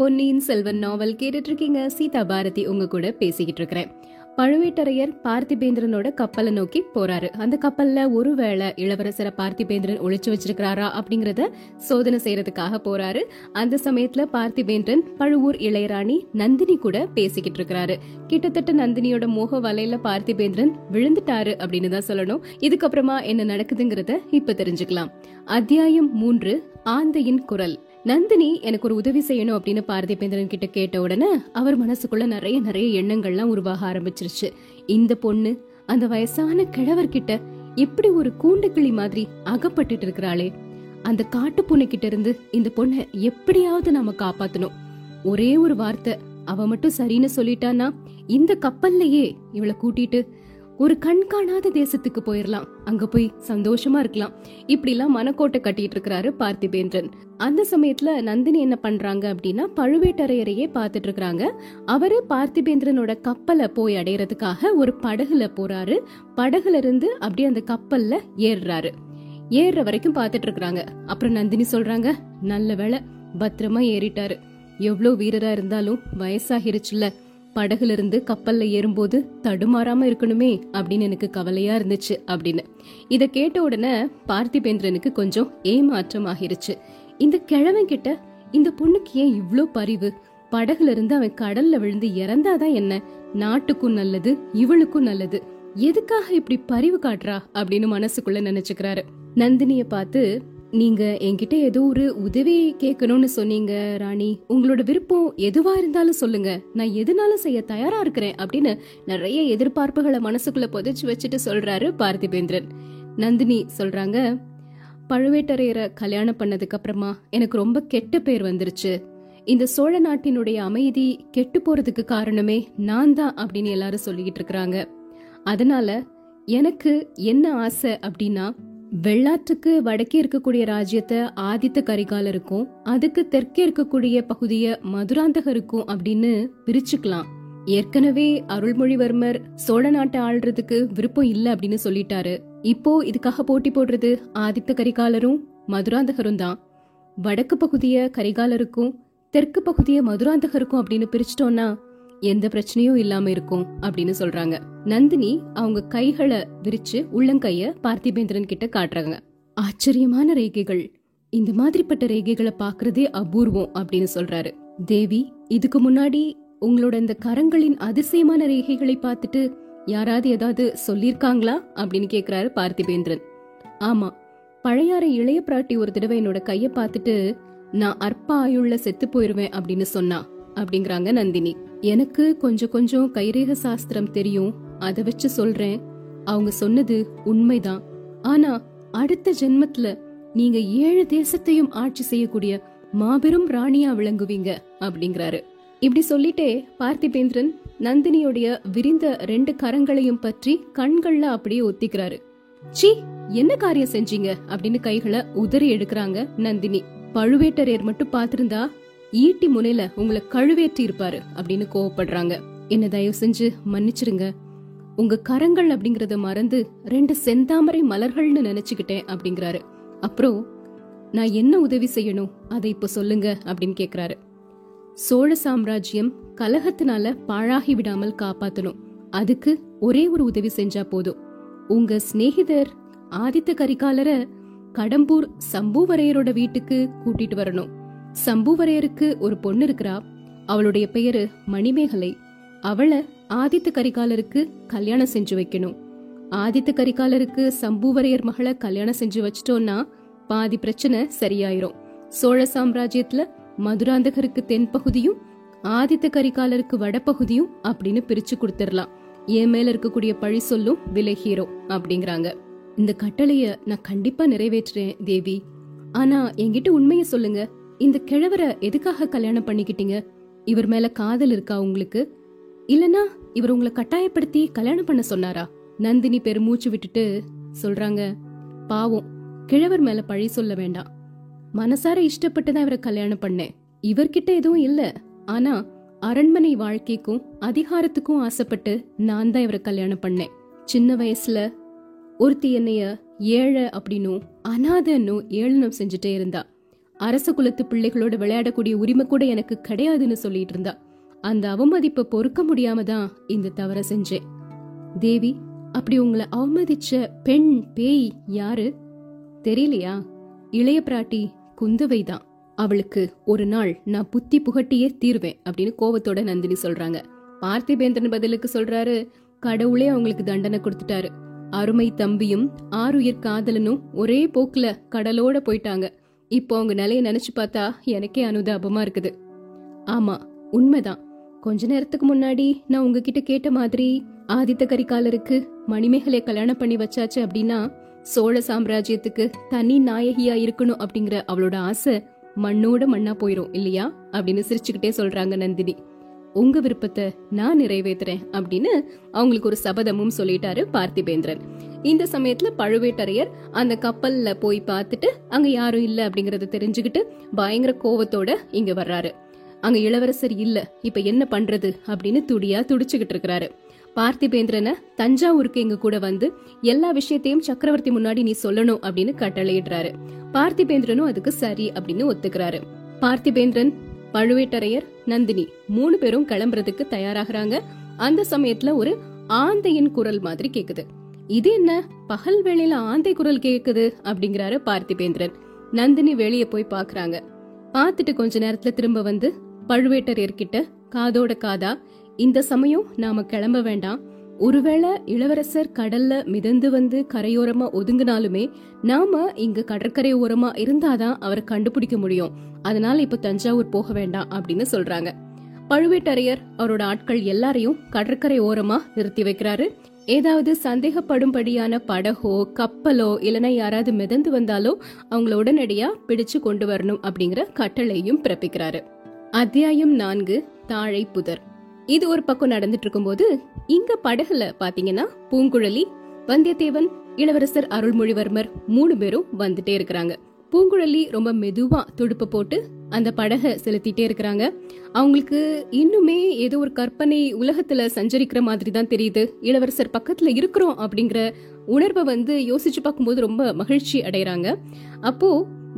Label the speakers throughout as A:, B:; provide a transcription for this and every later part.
A: பொன்னியின் செல்வன் நாவல் கேட்டுட்டு இருக்கீங்க சீதா பாரதி உங்க கூட பேசிக்கிட்டு இருக்கிறேன் பழுவேட்டரையர் பார்த்திபேந்திரனோட கப்பலை நோக்கி போறாரு. அந்த கப்பல்ல ஒருவேளை இளவரசரை பார்த்திபேந்திரன் ஒழிச்சு வச்சிருக்கிறாரா அப்படிங்கறத சோதனை செய்யறதுக்காக போறாரு. அந்த சமயத்துல பார்த்திபேந்திரன் பழுவூர் இளையராணி நந்தினி கூட பேசிக்கிட்டு இருக்கிறாரு கிட்டத்தட்ட நந்தினியோட மோக வலையில பார்த்திபேந்திரன் விழுந்துட்டாரு அப்படின்னு தான் சொல்லணும். இதுக்கப்புறமா என்ன நடக்குதுங்கிறத இப்ப தெரிஞ்சுக்கலாம். அத்தியாயம் மூன்று ஆந்தையின் குரல். நந்தினி எனக்கு ஒரு உதவி செய்யணும் அப்படின்னு பார்த்திபேந்திரன் கிட்ட கேட்ட உடனே அவர் மனசுக்குள்ள நிறைய நிறைய எண்ணங்கள்லாம் உருவாக ஆரம்பிச்சிருச்சு. இந்த பொண்ணு அந்த வயசான கிழவர்கிட்ட இப்படி ஒரு கூண்டுக்கிளி மாதிரி அகப்பட்டுட்டு இருக்கிறாளே? அந்த காட்டு பூனை கிட்ட இருந்து இந்த பொண்ணை எப்படியாவது நாம காப்பாத்தணும். ஒரே ஒரு வார்த்தை அவ மட்டும் சரின்னு சொல்லிட்டானா இந்த கப்பல்லையே இவளை கூட்டிட்டு ஒரு கண் காணாத தேசத்துக்கு போயிடலாம் அங்க போய் சந்தோஷமா இருக்கலாம். இப்படி எல்லாம் மனக்கோட்டை கட்டிட்டு இருக்கிறாரு பார்த்திபேந்திரன். அந்த சமயத்துல நந்தினி என்ன பண்றாங்க அப்படின்னா பழுவேட்டரையரையே பார்த்துட்டு இருக்கிறாங்க. அவரு பார்த்திபேந்திரனோட கப்பலை போய் அடையறதுக்காக ஒரு படகுல போறாரு. படகுல இருந்து அப்படியே அந்த கப்பல்ல ஏறுறாரு. ஏறுற வரைக்கும் பார்த்துட்டு இருக்கிறாங்க. அப்புறம் நந்தினி சொல்றாங்க நல்ல வேளை பத்திரமா ஏறிட்டாரு. எவ்வளவு வீரரா இருந்தாலும் வயசாகிருச்சுல்ல. படகுல இருந்து கப்பல்ல ஏறும்போது தடுமாறாம இருக்கணுமே அப்படின்னு எனக்கு கவலையா இருந்துச்சு அப்படின்னு. இத கேட்ட உடனே பார்த்திபேந்திரனுக்கு கொஞ்சம் ஏமாற்றம் ஆகிருச்சு. இந்த கிழவன் கிட்ட இந்த பொண்ணுக்கு ஏன் இவ்ளோ பரிவு? படகுல இருந்து அவன் கடல்ல விழுந்து இறந்தாதான் என்ன? நாட்டுக்கும் நல்லது இவளுக்கும் நல்லது. எதுக்காக இப்படி பரிவு காட்டுறா? அப்படின்னு மனசுக்குள்ள நினைச்சுக்கிறாரு. நந்தினிய பார்த்து நீங்க என்கிட்ட ஏதோ ஒரு உதவி கேட்கணும்னு சொன்னீங்க ராணி. உங்களோட விருப்பம் எதுவா இருந்தாலும் சொல்லுங்க. நான் எதுனாலும் செய்ய தயாரா இருக்கிறேன் அப்படின்னு நிறைய எதிர்பார்ப்புகளை மனசுக்குள்ள புதைச்சு வச்சுட்டு சொல்றாரு பார்த்திபேந்திரன். நந்தினி சொல்றாங்க பழுவேட்டரையரை கல்யாணம் பண்ணதுக்கு அப்புறமா எனக்கு ரொம்ப கெட்ட பேர் வந்துருச்சு. இந்த சோழ நாட்டினுடைய அமைதி கெட்டு போறதுக்கு காரணமே நான் தான் அப்படின்னு எல்லாரும் சொல்லிக்கிட்டு இருக்கிறாங்க. அதனால எனக்கு என்ன ஆசை அப்படின்னா வெள்ளாற்றுக்கு வடக்கே இருக்கக்கூடிய ராஜ்யத்தை ஆதித்த கரிகாலருக்கும் அதுக்கு தெற்கே இருக்கக்கூடிய பகுதிய மதுராந்தகருக்கும் அப்படின்னு பிரிச்சுக்கலாம். ஏற்கனவே அருள்மொழிவர்மர் சோழ நாட்டை ஆள்றதுக்கு விருப்பம் இல்ல அப்படின்னு சொல்லிட்டாரு. இப்போ இதுக்காக போட்டி போடுறது ஆதித்த கரிகாலரும் மதுராந்தகரும் தான். வடக்கு பகுதிய கரிகாலருக்கும் தெற்கு பகுதிய மதுராந்தகருக்கும் அப்படின்னு பிரிச்சிட்டோம்னா எந்த பிரச்சனையும் இல்லாம இருக்கும் அப்படின்னு சொல்றாங்க. நந்தினி அவங்க கைகளை விரிச்சு உள்ளங்கைய பார்த்திபேந்திரன் கிட்ட காட்டுறாங்க. ஆச்சரியமான ரேகைகள். இந்த மாதிரிப்பட்ட ரேகைகளை பாக்குறதே அபூர்வம் அப்படின்னு சொல்றாரு. தேவி இதுக்கு முன்னாடி உங்களோட இந்த கரங்களின் அதிசயமான ரேகைகளை பார்த்துட்டு யாராவது ஏதாவது சொல்லிருக்காங்களா அப்படின்னு கேக்குறாரு பார்த்திபேந்திரன். ஆமா பழையாற இளைய பிராட்டி ஒரு தடவை என்னோட கைய பார்த்துட்டு நான் அற்ப ஆயுள்ள செத்து போயிருவேன் அப்படின்னு சொன்னா. அப்படிங்கிறாங்க நந்தினி. எனக்கு கொஞ்சம் கொஞ்சம் கைரேக சாஸ்திரம் தெரியும். அதை வச்சு சொல்றேன். அவங்க சொன்னது உண்மைதான். ஆனா அடுத்த ஜென்மத்துல நீங்க ஏழு தேசத்தையும் ஆட்சி செய்யக்கூடிய மாபெரும் ராணியா விளங்குவீங்க அப்படிங்கறாரு. இப்படி சொல்லிட்டே பார்த்திபேந்திரன் நந்தினியுடைய விரிந்த ரெண்டு கரங்களையும் பற்றி கண்கள்ல அப்படியே ஒத்திக்கிறாரு. சி என்ன காரியம் செஞ்சீங்க? அப்படின்னு கைகளை உதறி எடுக்கிறாங்க நந்தினி. பழுவேட்டரையர் மட்டும் பாத்திருந்தா ஈட்டி முனையில உங்களை கழுவேற்றி இருப்பாரு அப்படின்னு கோவப்படுறாங்க. என்ன தயவு செஞ்சு மன்னிச்சிருங்க. உங்க கரங்கள் அப்படிங்கறத மறந்து ரெண்டு செந்தாமரை மலர்கள்னு நினைச்சுக்கிட்டேன் அப்படிங்கறாரு. அப்புறம் நான் என்ன உதவி செய்யணும்? அதை இப்ப சொல்லுங்க அப்படின்னு கேக்குறாரு. சோழ சாம்ராஜ்யம் கலகத்தினால பாழாகி விடாமல் காப்பாத்தணும். அதுக்கு ஒரே ஒரு உதவி செஞ்சா போதும். உங்க சிநேகிதர் ஆதித்த கரிகாலரை கடம்பூர் சம்புவரையரோட வீட்டுக்கு கூட்டிட்டு வரணும். சம்புவரையருக்கு ஒரு பொண்ணு இருக்கிறா. அவளுடைய பெயரு மணிமேகலை. அவளை ஆதித்த கரிகாலருக்கு கல்யாணம் செஞ்சு வைக்கணும். ஆதித்த கரிகாலருக்கு சம்புவரையர் மகளை கல்யாணம் செஞ்சு வச்சிட்டோம்னா பாதி பிரச்சனை சரியாயிரும். சோழ சாம்ராஜ்யத்துல மதுராந்தகருக்கு தென் பகுதியும் ஆதித்த கரிகாலருக்கு வடப்பகுதியும் அப்படின்னு பிரிச்சு கொடுத்துடலாம். என் மேல இருக்கக்கூடிய பழி சொல்லும் விலகீரும் அப்படிங்கிறாங்க. இந்த கட்டளைய நான் கண்டிப்பா நிறைவேற்றுறேன் தேவி. ஆனா என்கிட்ட உண்மைய சொல்லுங்க. இந்த கிழவரை எதுக்காக கல்யாணம் பண்ணிக்கிட்டீங்க? இவர் மேல காதல் இருக்கா உங்களுக்கு? இல்லனா இவர் உங்களை கட்டாயப்படுத்தி கல்யாணம் பண்ண சொன்னாரா? நந்தினி பெருமூச்சு விட்டுட்டு சொல்றாங்க பாவம் கிழவர் மேல பழி சொல்ல வேண்டாம். மனசார இஷ்டப்பட்டு தான் இவரை கல்யாணம் பண்ணேன். இவர்கிட்ட எதுவும் இல்ல. ஆனா அரண்மனை வாழ்க்கைக்கும் அதிகாரத்துக்கும் ஆசைப்பட்டு நான் தான் இவரை கல்யாணம் பண்ணேன். சின்ன வயசுல ஒருத்தி என்னைய ஏழை அப்படின்னும் அனாதன்னும் ஏளனம் செஞ்சுட்டே இருந்தா. அரச குலத்து பிள்ளைகளோட விளையாடக்கூடிய உரிமை கூட எனக்கு கிடையாதுன்னு சொல்லிட்டு இருந்தா. அந்த அவமதிப்பை பொறுக்க முடியாம தான் இந்த தவற செஞ்சேன். தேவி அப்படி உங்களை அவமதிச்ச பெண் பேய் யாரு? தெரியலையா? இளைய பிராட்டி குந்தவை தான். அவளுக்கு ஒரு நாள் நான் புத்தி புகட்டியே தீர்வேன் அப்படின்னு கோவத்தோட நந்தினி சொல்றாங்க. பார்த்திபேந்திரன் பதிலுக்கு சொல்றாரு கடவுளே அவங்களுக்கு தண்டனை கொடுத்துட்டாரு. அருமை தம்பியும் ஆறுயிர் காதலனும் ஒரே போக்குல கடலோட போயிட்டாங்க. இப்போ அவங்க நிலையை நினைச்சு பார்த்தா எனக்கே அனுதாபமா இருக்குது. ஆமா உண்மைதான். கொஞ்ச நேரத்துக்கு முன்னாடி நான் உங்ககிட்ட கேட்ட மாதிரி ஆதித்த கரிகாலருக்கு மணிமேகலை கல்யாணம் பண்ணி வச்சாச்சு அப்படின்னா சோழ சாம்ராஜ்யத்துக்கு தனி நாயகியா இருக்கணும் அப்படிங்கிற அவளோட ஆசை மண்ணோட மண்ணா போயிரும் இல்லையா? அப்படின்னு சிரிச்சுக்கிட்டே சொல்றாங்க நந்தினி. உங்க விருப்பத்தை நான் நிறைவேற்றுறேன் அப்படின்னு அவங்களுக்கு ஒரு சபதமும் சொல்லிட்டாரு பார்த்திபேந்திரன். இந்த சமயத்துல பழுவேட்டரையர் அந்த கப்பல்ல போய் பார்த்துட்டு அங்க யாரும் இல்ல அப்படிங்கறத தெரிஞ்சுக்கிட்டு பயங்கர கோவத்தோட இங்க வர்றாரு. அங்க இளவரசர் இல்ல. இப்ப என்ன பண்றது? அப்படின்னு துடியா துடிச்சுக்கிட்டு இருக்கிறாரு. பார்த்திபேந்திரனை தஞ்சாவூருக்கு எங்க கூட வந்து எல்லா விஷயத்தையும் சக்கரவர்த்தி முன்னாடி நீ சொல்லணும் அப்படின்னு கட்டளையிடுறாரு. பார்த்திபேந்திரனும் அதுக்கு சரி அப்படின்னு ஒத்துக்கிறாரு. பார்த்திபேந்திரன் பழுவேட்டரையர் நந்தினி மூணு பேரும் கிளம்புறதுக்கு தயாராகிறாங்க. அந்த சமயத்துல ஒரு ஆந்தையின் குரல் மாதிரி கேக்குது. இது என்ன? பகல் வேளையில ஆந்தை குரல் கேக்குது அப்படிங்கிறாரு பார்த்திபேந்திரன். நந்தினி வெளியே போய் பாக்குறாங்க பார்த்துட்டு கொஞ்ச நேரத்துல திரும்ப வந்து பழுவேட்டரையர்கிட்ட காதோட காதா இந்த சமயம் நாம கிளம்ப வேண்டாம். ஒருவேளை இளவரசர் கடல்ல மிதந்து வந்து கரையோரமா ஒதுங்கினாலுமே நாம இங்க கடற்கரை ஓரமா இருந்தாதான் அவரை கண்டுபிடிக்க முடியும். அதனால இப்ப தஞ்சாவூர் போக வேண்டாம் அப்படின்னு சொல்றாங்க. பழுவேட்டரையர் அவரோட ஆட்கள் எல்லாரையும் கடற்கரை ஓரமா நிறுத்தி வைக்கிறாரு. ஏதாவது சந்தேகப்படும்படியான படகோ கப்பலோ இல்லைனா யாராவது மிதந்து வந்தாலோ அவங்கள உடனடியா பிடிச்சு கொண்டு வரணும் அப்படிங்கிற கட்டளையும் பிறப்பிக்கிறாரு. அத்தியாயம் நான்கு தாழை புதர். இது ஒரு பக்கம் நடந்துட்டு இருக்கும்போது இங்க படகுல பாத்தீங்கன்னா பூங்குழலி வந்தியத்தேவன் இளவரசர் அருள்மொழிவர்மர் மூணு பேரும் வந்துட்டே இருக்கிறாங்க. பூங்குழலி ரொம்ப மெதுவா துடுப்பு போட்டு அந்த படகை செலுத்திட்டே இருக்கிறாங்க. அவங்களுக்கு இன்னுமே ஏதோ ஒரு கற்பனை உலகத்துல சஞ்சரிக்கிற மாதிரி தான் தெரியுது. இளவரசர் பக்கத்துல இருக்கிறோம் அப்படிங்கிற உணர்வை வந்து யோசிச்சு பார்க்கும்போது ரொம்ப மகிழ்ச்சி அடைறாங்க அப்போ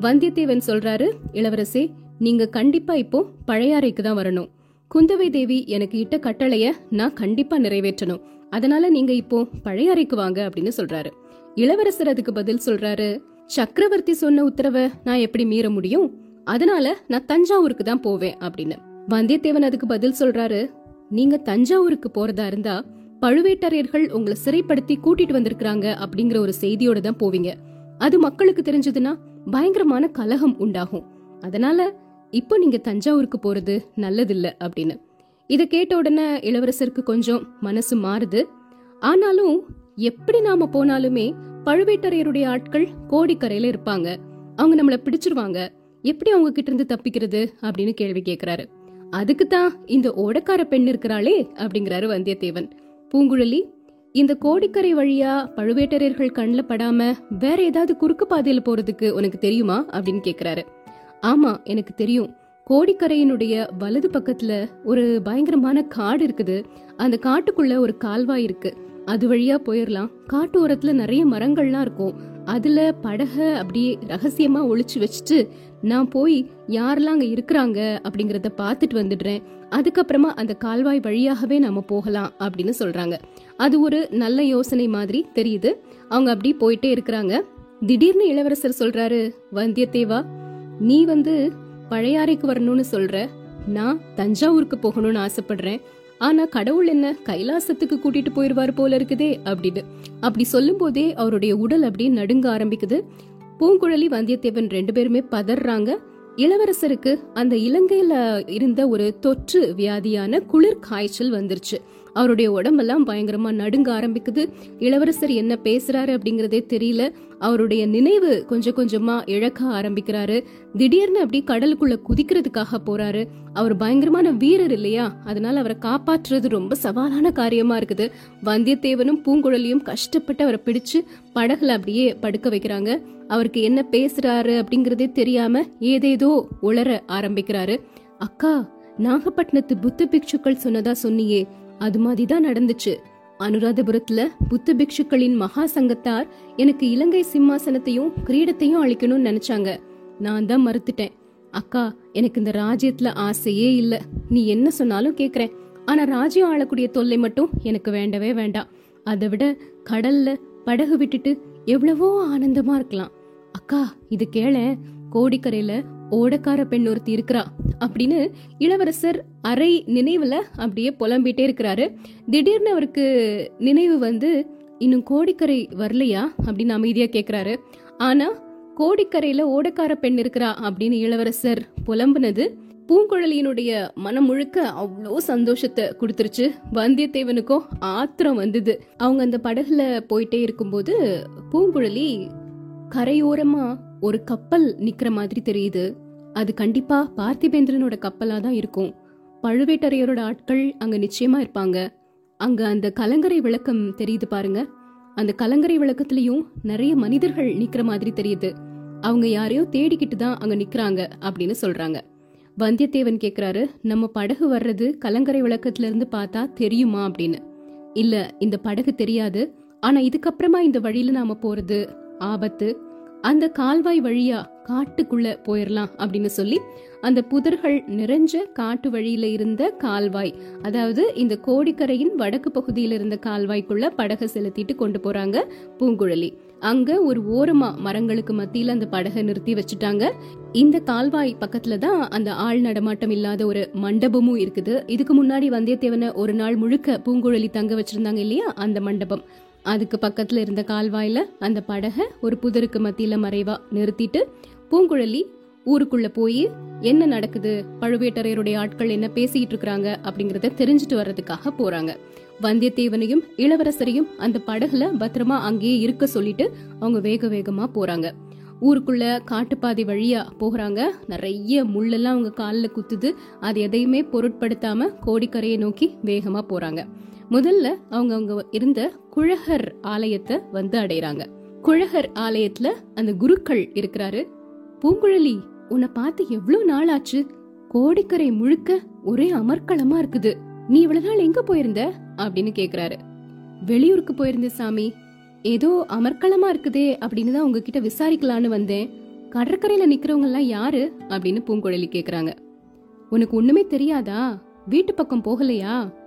A: வந்தியத்தேவன் சொல்றாரு இளவரசே நீங்க கண்டிப்பா இப்போ பழையாறைக்கு தான் வரணும். குந்தவை தேவி எனக்கு இட்ட கட்டளைய நான் கண்டிப்பா நிறைவேற்றணும். அதனால நீங்க இப்போ பழையாறைக்கு வாங்க அப்படின்னு சொல்றாரு. இளவரசர் அதுக்கு பதில் சொல்றாரு சக்கரவர்த்தி சொன்ன உத்தரவை நான் எப்படி மீற முடியும்? அதனால நான் தஞ்சாவூருக்கு தான் போவேன் அப்படின்னு. வந்தியத்தேவன் அதுக்கு பதில் சொல்றாரு. நீங்க தஞ்சாவூருக்கு போறதா இருந்தா பழுவேட்டரையர்கள் உங்களை சிறைப்படுத்தி கூட்டிட்டு வந்திருக்கிறாங்க அப்படிங்கிற ஒரு செய்தியோட தான் போவீங்க. அது மக்களுக்கு தெரிஞ்சதுன்னா பயங்கரமான கலகம் உண்டாகும். அதனால இப்போ நீங்க தஞ்சாவூருக்கு போறது நல்லதில்ல அப்படின்னு. இத கேட்ட உடனே இளவரசருக்கு கொஞ்சம் மனசு மாறுது. ஆனாலும் எப்படி நாம போனாலுமே பழுவேட்டரையருடைய ஆட்கள் கோடிக்கரையில இருப்பாங்க. அவங்க நம்மள பிடிச்சிருவாங்க. எப்படி அவங்க கிட்ட இருந்து தப்பிக்கிறது அப்படின்னு கேள்வி கேக்குறாரு. அதுக்கு தான் இந்த ஓடக்கார பெண் இருக்கிறாளே அப்படிங்கிறாரு வந்தியத்தேவன். பூங்குழலி இந்த கோடிக்கரை வழியா பழுவேட்டரையர்கள் கண்ணில் படாம வேற ஏதாவது குறுக்கு பாதையில போறதுக்கு உனக்கு தெரியுமா அப்படின்னு கேக்குறாரு. ஆமா எனக்கு தெரியும். கோடிக்கரையினுடைய வலது பக்கத்துல ஒரு பயங்கரமான காடு இருக்குது. அந்த காட்டுக்குள்ள ஒரு கால்வாய் இருக்கு. அது வழியா போயிடலாம் காட்டு ஓரத்துல நிறைய மரங்கள்லாம் இருக்கும். அதுல படக அப்படியே ரகசியமா ஒழிச்சு வச்சுட்டு நான் போய் யாரெல்லாம் அங்க இருக்கிறாங்க அப்படிங்கறத பார்த்துட்டு வந்துடுறேன். அதுக்கப்புறமா அந்த கால்வாய் வழியாகவே நாம போகலாம் அப்படின்னு சொல்றாங்க. அது ஒரு நல்ல யோசனை மாதிரி தெரியுது. அவங்க அப்படி போயிட்டே இருக்கிறாங்க. திடீர்னு இளவரசர் சொல்றாரு வந்தியத்தேவா நீ வந்து பழையாறைக்கு வரணும்னு சொல்ற. நான் தஞ்சாவூருக்கு போகணும்னு ஆசைப்படுறேன். ஆனா கடவுள் என்ன கைலாசத்துக்கு கூட்டிட்டு போயிருவாரு போல இருக்குதே அப்படின்னு அப்படி சொல்லும் போதே அவருடைய உடல் அப்படியே நடுங்க ஆரம்பிக்குது. பூங்குழலி வந்தியத்தேவன் ரெண்டு பேருமே பதறாங்க. இளவரசருக்கு அந்த இலங்கையில இருந்த ஒரு தொற்று வியாதியான குளிர் காய்ச்சல் வந்துருச்சு. அவருடைய உடம்பெல்லாம் பயங்கரமா நடுங்க ஆரம்பிக்குது. இளவரசர் என்ன பேசுறாரு அப்படிங்கறதே தெரியல. அவருடைய நினைவு கொஞ்சம் கொஞ்சமா இழக்க ஆரம்பிக்கிறாரு. திடீர்னு அப்படி கடலுக்குள்ள குதிக்கிறதுக்காக போறாரு. அவர் பயங்கரமான வீரர் இல்லையா? அதனால அவரை காப்பாற்றுறது ரொம்ப சவாலான காரியமா இருக்குது. வந்தியத்தேவனும் பூங்குழலியும் கஷ்டப்பட்டு அவரை பிடிச்சு படகுல அப்படியே படுக்க வைக்கிறாங்க. அவருக்கு என்ன பேசுறாரு அப்படிங்கறதே தெரியாம ஏதேதோ உளர ஆரம்பிக்கிறாரு. அக்கா நாகப்பட்டினத்து புத்த பிக்ஷுக்கள் சொன்னதா சொன்னியே. அது மாதிரி தான் நடந்துச்சு. அனுராதபுரத்துல புத்த பிக்ஷுக்களின் மகா சங்கத்தார் எனக்கு இலங்கை சிம்மாசனத்தையும் கிரீடத்தையும் அளிக்கணும்னு நினைச்சாங்க. நான் தான் மறுத்துட்டேன். அக்கா எனக்கு இந்த ராஜ்யத்துல ஆசையே இல்ல. நீ என்ன சொன்னாலும் கேக்குறேன். ஆனா ராஜ்யம் ஆளக்கூடிய தொல்லை மட்டும் எனக்கு வேண்டவே வேண்டாம். அதை விட கடல்ல படகு விட்டுட்டு எவ்வளவோ ஆனந்தமா இருக்கலாம். அக்கா இது கேள. கோடிக்கரையில ஓடக்கார பெண் ஒருத்தி இருக்கிறா அப்படின்னு இளவரசர் அரை நினைவுல அப்படியே புலம்பிட்டே இருக்கிறாரு. திடீர்னு அவருக்கு நினைவு வந்து இன்னும் கோடிக்கரை வரலையா? அப்படின்னு அமைதியா கேக்குறாரு. ஆனா கோடிக்கரையில ஓடக்கார பெண் இருக்கிறா அப்படின்னு இளவரசர் புலம்புனது பூங்குழலியினுடைய மனம் முழுக்க அவ்வளோ சந்தோஷத்தை கொடுத்துருச்சு. வந்தியத்தேவனுக்கும் ஆத்திரம் வந்தது. அவங்க அந்த படகுல போயிட்டே இருக்கும்போது பூங்குழலி கரையோரமா ஒரு கப்பல் நிக்கிற மாதிரி தெரியுது. அது கண்டிப்பா பார்த்திபேந்திரனோட கப்பலா தான் இருக்கும். பழுவேட்டரையரோட ஆட்கள் அங்க நிச்சயமா இருப்பாங்க. அங்க அந்த கலங்கரை விளக்கம் தெரியுது பாருங்க. அந்த கலங்கரை விளக்கத்திலயும் நிறைய மனிதர்கள் நிக்கிற மாதிரி தெரியுது. அவங்க யாரையோ தேடிக்கிட்டு தான் அங்க நிக்கிறாங்க அப்படின்னு சொல்றாங்க. வந்தியத்தேவன் கேக்குறாரு நம்ம படகு வர்றது கலங்கரை விளக்கத்துல இருந்து பார்த்தா தெரியுமா? அப்படின்னு. இல்ல இந்த படகு தெரியாது. ஆனா இதுக்கப்புறமா இந்த வழியில நாம போறது ஆபத்து. அந்த கால்வாய் வழியா காட்டுக்குள்ள போயிடலாம் அப்படின்னு சொல்லி அந்த புதர்கள் நிறைஞ்ச காட்டு வழியில இருந்த கால்வாய் அதாவது இந்த கோடிக்கரையின் வடக்கு பகுதியில இருந்த கால்வாய்க்குள்ள படகை செலுத்திட்டு கொண்டு போறாங்க பூங்குழலி. அங்க ஒரு ஓரமா மரங்களுக்கு மத்தியில அந்த படகை நிறுத்தி வச்சுட்டாங்க. இந்த கால்வாய் பக்கத்துல தான் அந்த ஆள் நடமாட்டம் இல்லாத ஒரு மண்டபமும் இருக்குது. இதுக்கு முன்னாடி வந்தியத்தேவனை ஒரு நாள் முழுக்க பூங்குழலி தங்க வச்சிருந்தாங்க இல்லையா? அந்த மண்டபம். அதுக்கு பக்கத்துல இருந்த கால்வாயில அந்த படகை ஒரு புதருக்கு மத்தியில மறைவா நிறுத்திட்டு பூங்குழலி ஊருக்குள்ள போய் என்ன நடக்குது? பழுவேட்டரையருடைய ஆட்கள் என்ன பேசிட்டு இருக்காங்க? அப்படிங்கறத தெரிஞ்சுட்டு வர்றதுக்காக போறாங்க. வந்தியத்தேவனையும் இளவரசரையும் அந்த படகுல பத்திரமா அங்கேயே இருக்க சொல்லிட்டு அவங்க வேக வேகமா போறாங்க. ஊருக்குள்ள காட்டுப்பாதை வழியா போகிறாங்க நிறைய முள்ளெல்லாம் அவங்க காலில் குத்துது. அது எதையுமே பொருட்படுத்தாம கோடிக்கரையை நோக்கி வேகமா போறாங்க. முதல்ல அவங்க அவங்க இருந்த குழகர் ஆலயத்தை வந்து அடைறாங்க குழகர் ஆலயத்துல அந்த குருக்கள் இருக்கிறாரு. பூங்குழலி உன்னை பார்த்து எவ்வளவு நாள் ஆச்சு கோடிக்கரை முழுக்க ஒரே அமர்க்களமா இருக்குது. நீ இவ்வளவு நாள் எங்க போயிருந்த? அப்படின்னு கேக்குறாரு. வெளியூருக்கு போயிருந்த சாமி. ஏதோ அமர்க்களமா இருக்குதே அப்படின்னு தான் உங்ககிட்ட விசாரிக்கலான்னு வந்தேன். கடற்கரையில நிக்கிறவங்க எல்லாம் யாரு? அப்படின்னு பூங்குழலி கேக்குறாங்க. உனக்கு ஒண்ணுமே தெரியாதா? வீட்டு பக்கம் போகலையா?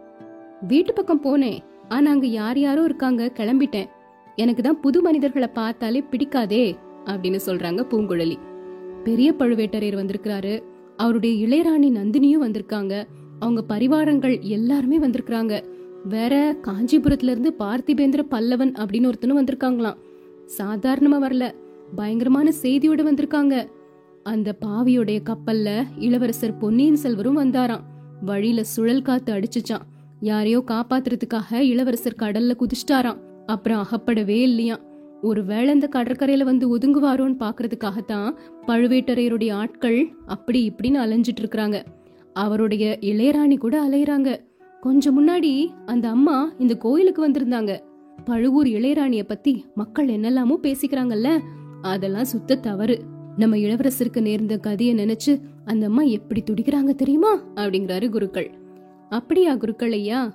A: வீட்டு பக்கம் போனேன். ஆனா அங்க யார் யாரோ இருக்காங்க கிளம்பிட்டேன். எனக்கு தான் புது மனிதர்களை பார்த்தாலே பிடிக்காதே அப்படின்னு சொல்றாங்க பூங்குழலி. பெரிய பழுவேட்டரையர் வந்திருக்கிறாரு. அவருடைய இளையராணி நந்தினியும் வந்திருக்காங்க. அவங்க பரிவாரங்கள் எல்லாருமே வந்திருக்கிறாங்க. வேற காஞ்சிபுரத்துல இருந்து பார்த்திபேந்திர பல்லவன் அப்படின்னு ஒருத்தனும் வந்திருக்காங்களாம். சாதாரணமா வரல. பயங்கரமான செய்தியோட வந்திருக்காங்க. அந்த பாவியோடைய கப்பல்ல இளவரசர் பொன்னியின் செல்வரும் வந்தாராம். வழியில சுழல் காத்து அடிச்சுச்சான் யாரையோ காப்பாத்துறதுக்காக இளவரசர் கடல்ல குதிச்சிட்டாராம். அப்புறம் அகப்படவே இல்லையாம். ஒருவேளை இந்த கடற்கரையில வந்து ஒதுங்குவாரோன்னு பாக்குறதுக்காகத்தான் பழுவேட்டரையருடைய ஆட்கள் அப்படி இப்படின்னு அலைஞ்சிட்டு இருக்கிறாங்க. அவருடைய இளையராணி கூட அலையிறாங்க. கொஞ்சம் முன்னாடி அந்த அம்மா இந்த கோயிலுக்கு வந்திருந்தாங்க. பழுவூர் இளையராணிய பத்தி மக்கள் என்னெல்லாமோ பேசிக்கிறாங்கல்ல? அதெல்லாம் சுத்த தவறு. நம்ம இளவரசருக்கு நேர்ந்த கதையை நினைச்சு அந்த அம்மா எப்படி துடிக்கிறாங்க தெரியுமா? அப்படிங்கிறாரு குருக்கள். அப்படியா குருக்களையா?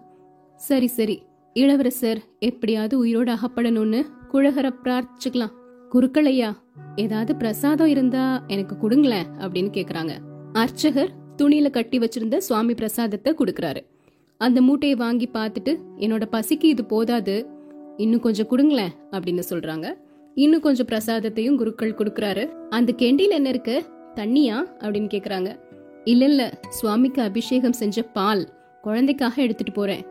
A: சரி சரி. இளவரசர் எப்படியாவது உயிரோடு அகப்படணும்னு குழகரை பிரார்த்திச்சுக்கலாம் குருக்களையா ஏதாவது பிரசாதம் இருந்தா எனக்கு கொடுங்களேன் அப்படின்னு கேக்குறாங்க. அர்ச்சகர் துணியில கட்டி வச்சிருந்த சுவாமி பிரசாதத்தை கொடுக்கறாரு. அந்த மூட்டையை வாங்கி பார்த்துட்டு என்னோட பசிக்கு இது போதாது இன்னும் கொஞ்சம் கொடுங்களேன் அப்படின்னு சொல்றாங்க. இன்னும் கொஞ்சம் பிரசாதத்தையும் குருக்கள் கொடுக்கறாரு. அந்த கெண்டியில் என்ன இருக்கு? தண்ணியா? அப்படின்னு கேக்குறாங்க. இல்ல இல்ல சுவாமிக்கு அபிஷேகம் செஞ்ச பால். குழந்தைக்காக எடுத்துட்டு போறேன்.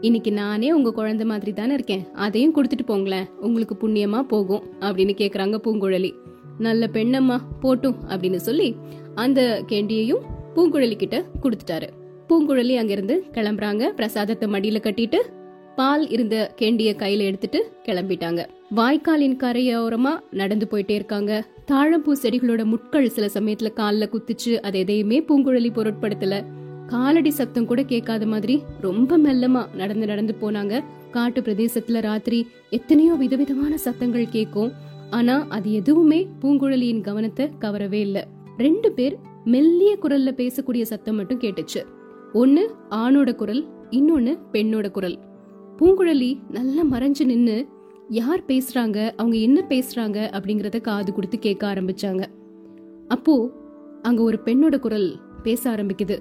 A: இன்னைக்கு நானே உங்க குழந்தை மாதிரி தானே இருக்கேன். அதையும் கொடுத்துட்டு போங்களேன். உங்களுக்கு புண்ணியமா போகும் அப்படின்னு கேக்குறாங்க பூங்குழலி. நல்ல பெண்ணம்மா போட்டும் அப்படின்னு சொல்லி அந்த கேண்டியையும் பூங்குழலி கிட்ட கொடுத்துட்டாரு. பூங்குழலி அங்கிருந்து கிளம்புறாங்க. பிரசாதத்தை மடியில கட்டிட்டு பால் இருந்த கேண்டிய கையில எடுத்துட்டு கிளம்பிட்டாங்க. வாய்க்காலின் கரையோரமா நடந்து போயிட்டே இருக்காங்க. தாழம்பூ செடிகளோட முட்கள் சில சமயத்துல காலில் குத்துச்சு அது எதையுமே பூங்குழலி பொருட்படுத்தல. காலடி சத்தம் கூட கேட்காத மாதிரி ரொம்ப மெல்லமா நடந்து நடந்து போனாங்க. காட்டு பிரதேசத்துல ராத்திரி எத்தனையோ விதவிதமான சத்தங்கள் கேட்கும். ஆனா அது எதுவுமே பூங்குழலியின் கவனத்தை கவரவே இல்ல. ரெண்டு பேர் மெல்லிய குரல்ல பேசக்கூடிய சத்தம் மட்டும் கேட்டுச்சு. ஒன்னு ஆணோட குரல் இன்னொன்னு பெண்ணோட குரல். பூங்குழலி நல்லா மறைஞ்சு நின்னு யார் பேசுறாங்க? அவங்க என்ன பேசுறாங்க? அப்படிங்கறத காது கொடுத்து கேட்க ஆரம்பிச்சாங்க. அப்போ அங்க ஒரு பெண்ணோட குரல் பேச ஆரம்பிக்குது.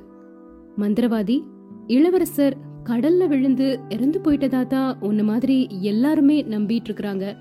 A: மந்திரவாதி இளவரசர் கடல்ல விழுந்து இறந்து போயிட்டதா தான் உன்ன மாதிரி எல்லாருமே நம்பிட்டு இருக்கிறாங்க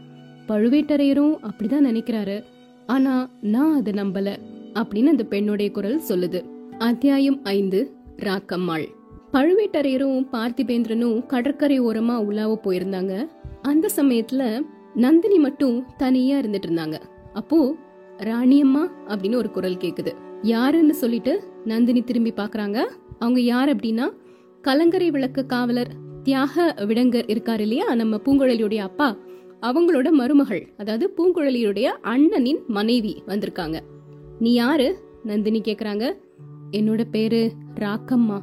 A: பழுவேட்டரையரும் அப்படிதான் நினைக்கிறாரு. ஆனா நான் அதை நம்பல அப்படின்னு அந்த பெண்ணுடைய குரல் சொல்லுது. அத்தியாயம் ஐந்து ராக்கம்மாள். பழுவேட்டரையரும் பார்த்திபேந்திரனும் கடற்கரை ஓரமா உலாவ போயிருந்தாங்க. அந்த சமயத்துல நந்தினி மட்டும் தனியா இருந்துட்டு இருந்தாங்க. அப்போ ராணியம்மா அப்படின்னு ஒரு குரல் கேக்குது. யாருன்னு சொல்லிட்டு நந்தினி திரும்பி பாக்குறாங்க? அவங்க யார் அப்படின்னா கலங்கரை விளக்கு காவலர் தியாக விடங்கர் இருக்கார் இல்லையா? நம்ம பூங்குழலியுடைய அப்பா. அவங்களோட மருமகள் அதாவது பூங்குழலியுடைய அண்ணனின் மனைவி வந்திருக்காங்க. நீ யாரு? நந்தினி கேக்குறாங்க. என்னோட பேரு ராக்கம்மா.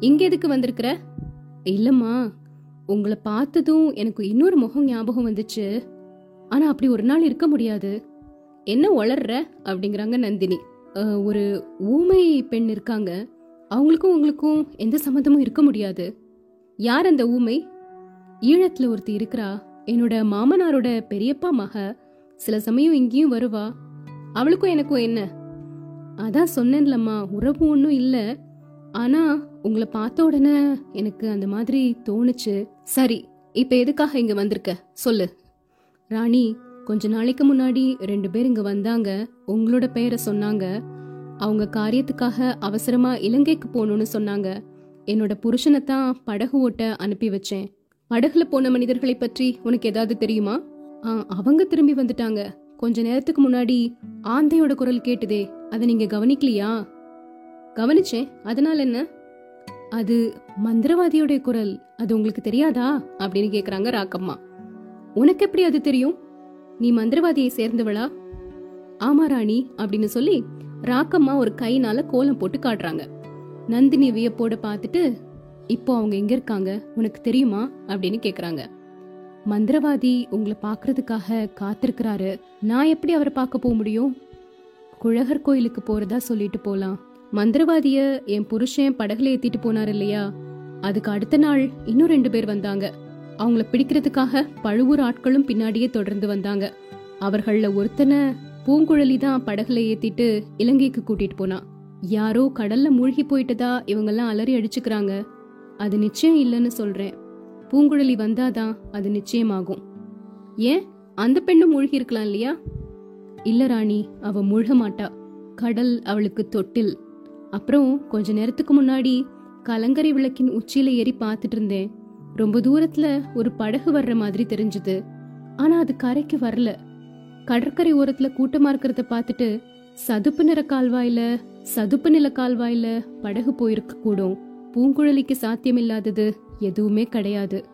A: இங்க எதுக்கு வந்திருக்கிற? இல்லம்மா உங்களை பார்த்ததும் எனக்கு இன்னொரு முகம் ஞாபகம் வந்துச்சு. ஆனா அப்படி ஒரு நாள் இருக்க முடியாது. என்ன வளர்ற அப்படிங்கிறாங்க நந்தினி. ஒரு ஊமை பெண் இருக்காங்க. அவங்களுக்கும் உங்களுக்கும் எந்த சம்மந்தமும் இருக்க முடியாது. யார் அந்த ஊமை? ஈழத்துல ஒருத்தி இருக்கிறா. என்னோட மாமனாரோட பெரியப்பா மக. சில சமயம் இங்கேயும் வருவா. அவளுக்கும் எனக்கும் என்ன? அதான் சொன்னேன்லம்மா உறவு ஒன்றும் இல்லை. ஆனா உங்களை பார்த்த உடனே எனக்கு அந்த மாதிரி தோணுச்சு. சரி இப்ப எதுக்காக இங்க வந்திருக்க? சொல்லு. ராணி கொஞ்ச நாளைக்கு முன்னாடி ரெண்டு பேர் இங்க வந்தாங்க. உங்களோட பெயரை சொன்னாங்க. அவங்க காரியத்துக்காக அவசரமா இலங்கைக்கு போகணும்னு சொன்னாங்க. என்னோட புருஷனை தான் படகு ஓட்ட அனுப்பி வச்சேன். படகுல போன மனிதர்களை பற்றி உனக்கு ஏதாவது தெரியுமா? ஆ, அவங்க திரும்பி வந்துட்டாங்க. கொஞ்ச நேரத்துக்கு முன்னாடி ஆந்தையோட குரல் கேட்டுதே அதை நீங்க கவனிக்கலையா? கவனிச்சேன். அதனால என்ன? அது மந்திரவாதியோட குரல். அது உங்களுக்கு தெரியாதா? அப்படின்னு கேக்குறாங்க ராக்கம்மா. உனக்கு எப்படி அது தெரியும்? நீ மந்திரவாதியை சேர்ந்தவளா? ஆமா ராணி அப்படின்னு சொல்லி ராக்கம்மா ஒரு கைனால கோலம் போட்டு காட்டுறாங்க. நந்தினி வியப்போட பார்த்துட்டு இப்போ அவங்க எங்க இருக்காங்க? உனக்கு தெரியுமா? அப்படின்னு கேக்குறாங்க. மந்திரவாதி உங்களை பார்க்கறதுக்காக காத்திருக்கிறாரு. நான் எப்படி அவரை பார்க்க போக முடியும்? குழகர் கோயிலுக்கு போறதா சொல்லிட்டு போலாம். மந்திரவாதிய என் புருஷன் படகுல ஏத்திட்டு போனார் இல்லையா? அதுக்கு அடுத்த நாள் இன்னும் ரெண்டு பேர் வந்தாங்க. அவங்கள பிடிக்கிறதுக்காக பழுவூர் ஆட்களும் பின்னாடியே தொடர்ந்து வந்தாங்க. அவர்கள்ல ஒருத்தனை பூங்குழலி தான் படகுல ஏத்திட்டு இலங்கைக்கு கூட்டிட்டு போனா. யாரோ கடல்ல மூழ்கி போயிட்டதா இவங்கெல்லாம் அலறி அடிச்சுக்கிறாங்க. அது நிச்சயம் இல்லைன்னு சொல்றேன். பூங்குழலி வந்தாதான் அது நிச்சயமாகும். ஏன்? அந்த பெண்ணும் மூழ்கி இருக்கலாம் இல்லையா? இல்ல ராணி அவ மூழ்க மாட்டா. கடல் அவளுக்கு தொட்டில். அப்புறம் கொஞ்ச நேரத்துக்கு முன்னாடி கலங்கரை விளக்கின் உச்சியில ஏறி பார்த்துட்டு இருந்தேன். ரொம்ப தூரத்துல ஒரு படகு வர்ற மாதிரி தெரிஞ்சது. ஆனா அது கரைக்கு வரல. கடற்கரை ஓரத்துல கூட்டமா இருக்கிறத பார்த்துட்டு சதுப்பு நிற கால்வாயில சதுப்பு நில கால்வாயில படகு போயிருக்க கூடும். பூங்குழலிக்கு சாத்தியமில்லாதது எதுவுமே கிடையாது.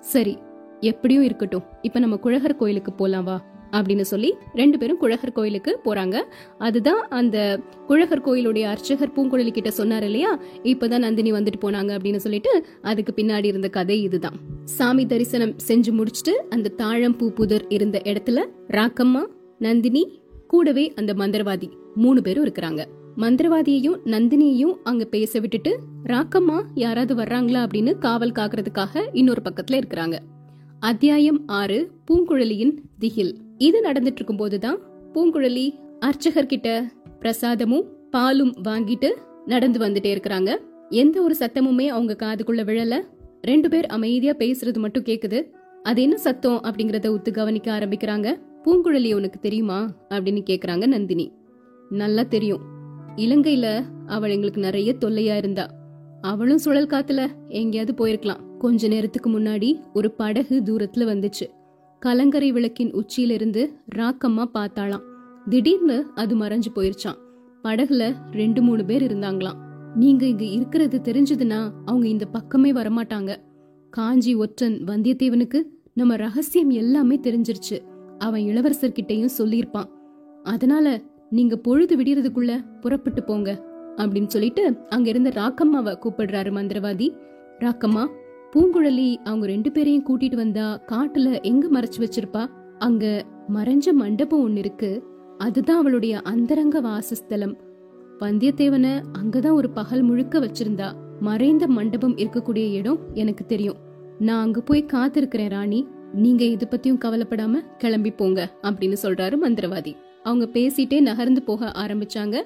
A: சரி எப்படியும் இருக்கட்டும். இப்ப நம்ம குழகர் கோயிலுக்கு போலாம் வா. அப்படின்னு சொல்லி ரெண்டு பேரும் குழகர் கோயிலுக்கு போறாங்க. அதுதான் அந்த குழகர் கோயிலுடைய அர்ச்சகர் பூங்குழலி கிட்ட சொன்னார் இல்லையா? இப்பதான் நந்தினி வந்துட்டு போனாங்க அப்படின்னு சொல்லிட்டு அதுக்கு பின்னாடி இருந்த கதை இதுதான். சாமி தரிசனம் செஞ்சு முடிச்சுட்டு அந்த தாழம் பூ புதர் இருந்த இடத்துல ராக்கம்மா நந்தினி கூடவே அந்த மந்திரவாதி மூணு பேரும் இருக்கிறாங்க. மந்திரவாதியையும் நந்தினியையும் அங்க பேச விட்டுட்டு ராக்கம்மா யாராவது வர்றாங்களா அப்படின்னு காவல் காக்குறதுக்காக இன்னொரு பக்கத்துல இருக்கிறாங்க. அத்தியாயம் ஆறு பூங்குழலியின் திகில். இது நடந்துட்டு இருக்கும் போதுதான் பூங்குழலி அர்ச்சகர் கிட்ட பிரசாதமும் பாலும் வாங்கிட்டு நடந்து வந்துட்டே இருக்கிறாங்க. எந்த ஒரு சத்தமுமே அவங்க காதுக்குள்ள விழல. ரெண்டு பேர் அமைதியா பேசுறது மட்டும் கேக்குது. அது என்ன சத்தம் அப்படிங்கறத உத்து கவனிக்க ஆரம்பிக்கிறாங்க. பூங்குழலி உனக்கு தெரியுமா அப்படின்னு கேக்குறாங்க நந்தினி. நல்லா தெரியும். இலங்கையில அவள் எங்களுக்கு நிறைய தொல்லையா இருந்தா. அவளும் சுழல் காத்துல எங்கேயாவது போயிருக்கலாம். கொஞ்ச நேரத்துக்கு முன்னாடி ஒரு படகு தூரத்துல வந்துச்சு. கலங்கரை விளக்கின் உச்சியிலிருந்து ராக்கம்மா பார்த்தாளாம். திடீர்னு அது மறைஞ்சு போயிருச்சான் படகுல ரெண்டு மூணு பேர் இருந்தாங்களாம். நீங்க இங்க இருக்கிறது தெரிஞ்சதுன்னா அவங்க இந்த பக்கமே வரமாட்டாங்க. காஞ்சி ஒற்றன் வந்தியத்தேவனுக்கு நம்ம ரகசியம் எல்லாமே தெரிஞ்சிருச்சு. அவன் இளவரசர்கிட்டயும் சொல்லியிருப்பான். அதனால நீங்க பொழுது விடியறதுக்குள்ள புறப்பட்டு போங்க. அப்படின்னு சொல்லிட்டு அங்க இருந்த ராக்கம்மாவை கூப்பிடுறாரு மந்திரவாதி. ராக்கம்மா பூங்குழலி அவங்க ரெண்டு பேரையும் கூட்டிட்டு வந்தா காட்டுல எங்க மறைச்சு வச்சிருப்பா? அங்க மறைஞ்ச மண்டபம் ஒன்னு இருக்கு. அதுதான் அவளுடைய அந்தரங்க வாசஸ்தலம். வந்தியத்தேவனை அங்கதான் ஒரு பகல் முழுக்க வச்சிருந்தா. மறைந்த மண்டபம் இருக்கக்கூடிய இடம் எனக்கு தெரியும். நான் அங்க போய் காத்திருக்கிறேன் ராணி. நீங்க இது பத்தியும் கவலைப்படாம கிளம்பி போங்க அப்படின்னு சொல்றாரு மந்திரவாதி. அவங்க பேசிட்டே நகர்ந்து போக ஆரம்பிச்சாங்க.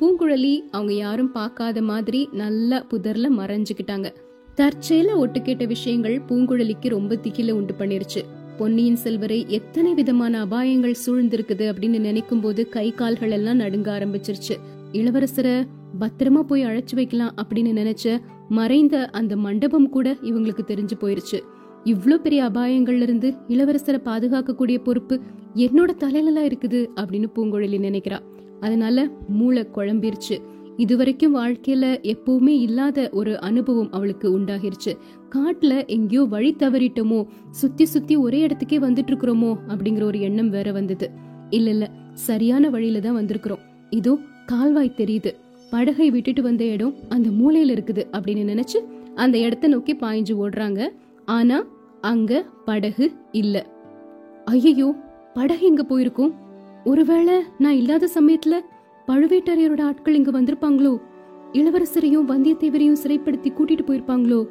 A: பூங்குழலி அவங்க யாரும் பார்க்காத மாதிரி நல்லா புதர்ல மறைஞ்சுக்கிட்டாங்க. தற்செயல ஒட்டு கேட்ட விஷயங்கள் பூங்குழலிக்கு ரொம்ப திகில உண்டு பண்ணிருச்சு. பொன்னியின் செல்வரை எத்தனை விதமான அபாயங்கள் சூழ்ந்திருக்குது அப்படின்னு நினைக்கும் போது கை கால்கள் எல்லாம் நடுங்க ஆரம்பிச்சிருச்சு. இளவரசரை பத்திரமா போய் அழைச்சு வைக்கலாம் அப்படின்னு நினைச்ச மறைந்த அந்த மண்டபம் கூட இவங்களுக்கு தெரிஞ்சு போயிருச்சு. இவ்வளவு பெரிய அபாயங்கள்ல இருந்து இளவரசரை பாதுகாக்கக்கூடிய பொறுப்பு என்னோட தலையில இருக்குது அப்படின்னு பூங்குழலி நினைக்கிறா. அதனால மூளை குழம்பிருச்சு. இதுவரைக்கும் வாழ்க்கையில எப்பவுமே இல்லாத ஒரு அனுபவம் அவளுக்கு உண்டாகிருச்சு. காட்டுல எங்கேயோ வழி தவறிட்டோமோ சுத்தி சுத்தி ஒரே இடத்துக்கே வந்துட்டு இருக்கிறோமோ அப்படிங்கிற ஒரு எண்ணம் வேற வந்தது. இல்ல இல்ல சரியான வழியில தான் வந்திருக்கிறோம். இதோ கால்வாய் தெரியுது. படகை விட்டுட்டு வந்த இடம் அந்த மூலையில இருக்குது அப்படின்னு நினைச்சு அந்த இடத்த நோக்கி பாய்ஞ்சு ஓடுறாங்க. ஆனா அங்க படகு இல்ல. ஐயோ படகு எங்க போயிருக்கும்? ஒருவேளை நான் இல்லாத சமயத்துல பழுவேட்டரையரோட ஆட்கள் இங்க வந்திருப்பாங்களோ? இளவரசரையும் வந்தியத்தேவரையும் சிறைப்படுத்தி கூட்டிட்டு போயிருப்பாங்களோ?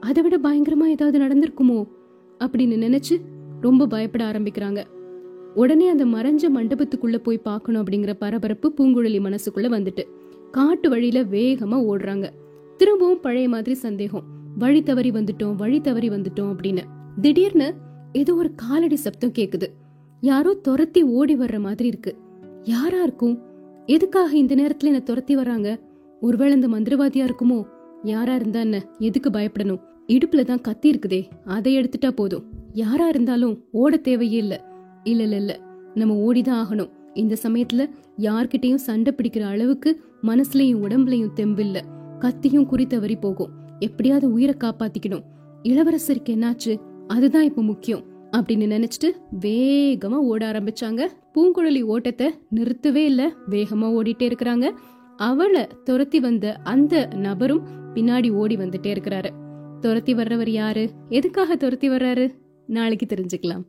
A: அதை விட பயங்கரமா ஏதாவது நடந்திருக்குமோ? அப்படின்னு நினைச்சு ரொம்ப பயப்பட ஆரம்பிக்கிறாங்க. உடனே அந்த மறைஞ்ச மண்டபத்துக்குள்ள போய் பார்க்கணும் அப்படிங்கிற பரபரப்பு பூங்குழலி மனசுக்குள்ள வந்துட்டு காட்டு வழியில வேகமா ஓடுறாங்க. திரும்பவும் பழைய மாதிரி சந்தேகம். வழி தவறி வந்துட்டோம் வழி தவறி வந்துட்டோம் அப்படின்னு. திடீர்னு ஏதோ ஒரு காலடி சப்தம் கேக்குது. யாரோ துரத்தி ஓடி வர்ற மாதிரி இருக்கு. யாரா இருக்கும்? எதுக்காக இந்த நேரத்துல என்ன துரத்தி வர்றாங்க? ஒருவேளை இந்த மந்திரவாதியா இருக்குமோ? யாரா இருந்தா என்ன? எதுக்கு பயப்படணும்? இடுப்புல தான் கத்தி இருக்குதே. அதை எடுத்துட்டா போதும். யாரா இருந்தாலும் ஓட தேவையே இல்ல. இல்ல இல்ல இல்ல. நம்ம ஓடிதான் ஆகணும். இந்த சமயத்துல யார்கிட்டயும் சண்டை பிடிக்கிற அளவுக்கு மனசுலயும் உடம்புலயும் தெம்பில்ல. கத்தியும் குறி தவறி போகும். எப்படியாவது உயிரை காப்பாத்திக்கணும். இளவரசருக்கு என்னாச்சு? அதுதான் இப்ப முக்கியம். அப்படின்னு நினைச்சிட்டு வேகமா ஓட ஆரம்பிச்சாங்க. பூங்குழலி ஓட்டத்தை நிறுத்தவே இல்ல. வேகமா ஓடிட்டே இருக்கிறாங்க. அவளை துரத்தி வந்த அந்த நபரும் பின்னாடி ஓடி வந்துட்டே இருக்கிறாரு. துரத்தி வர்றவர் யாரு? எதுக்காக துரத்தி வர்றாரு? நாளைக்கு தெரிஞ்சுக்கலாம்.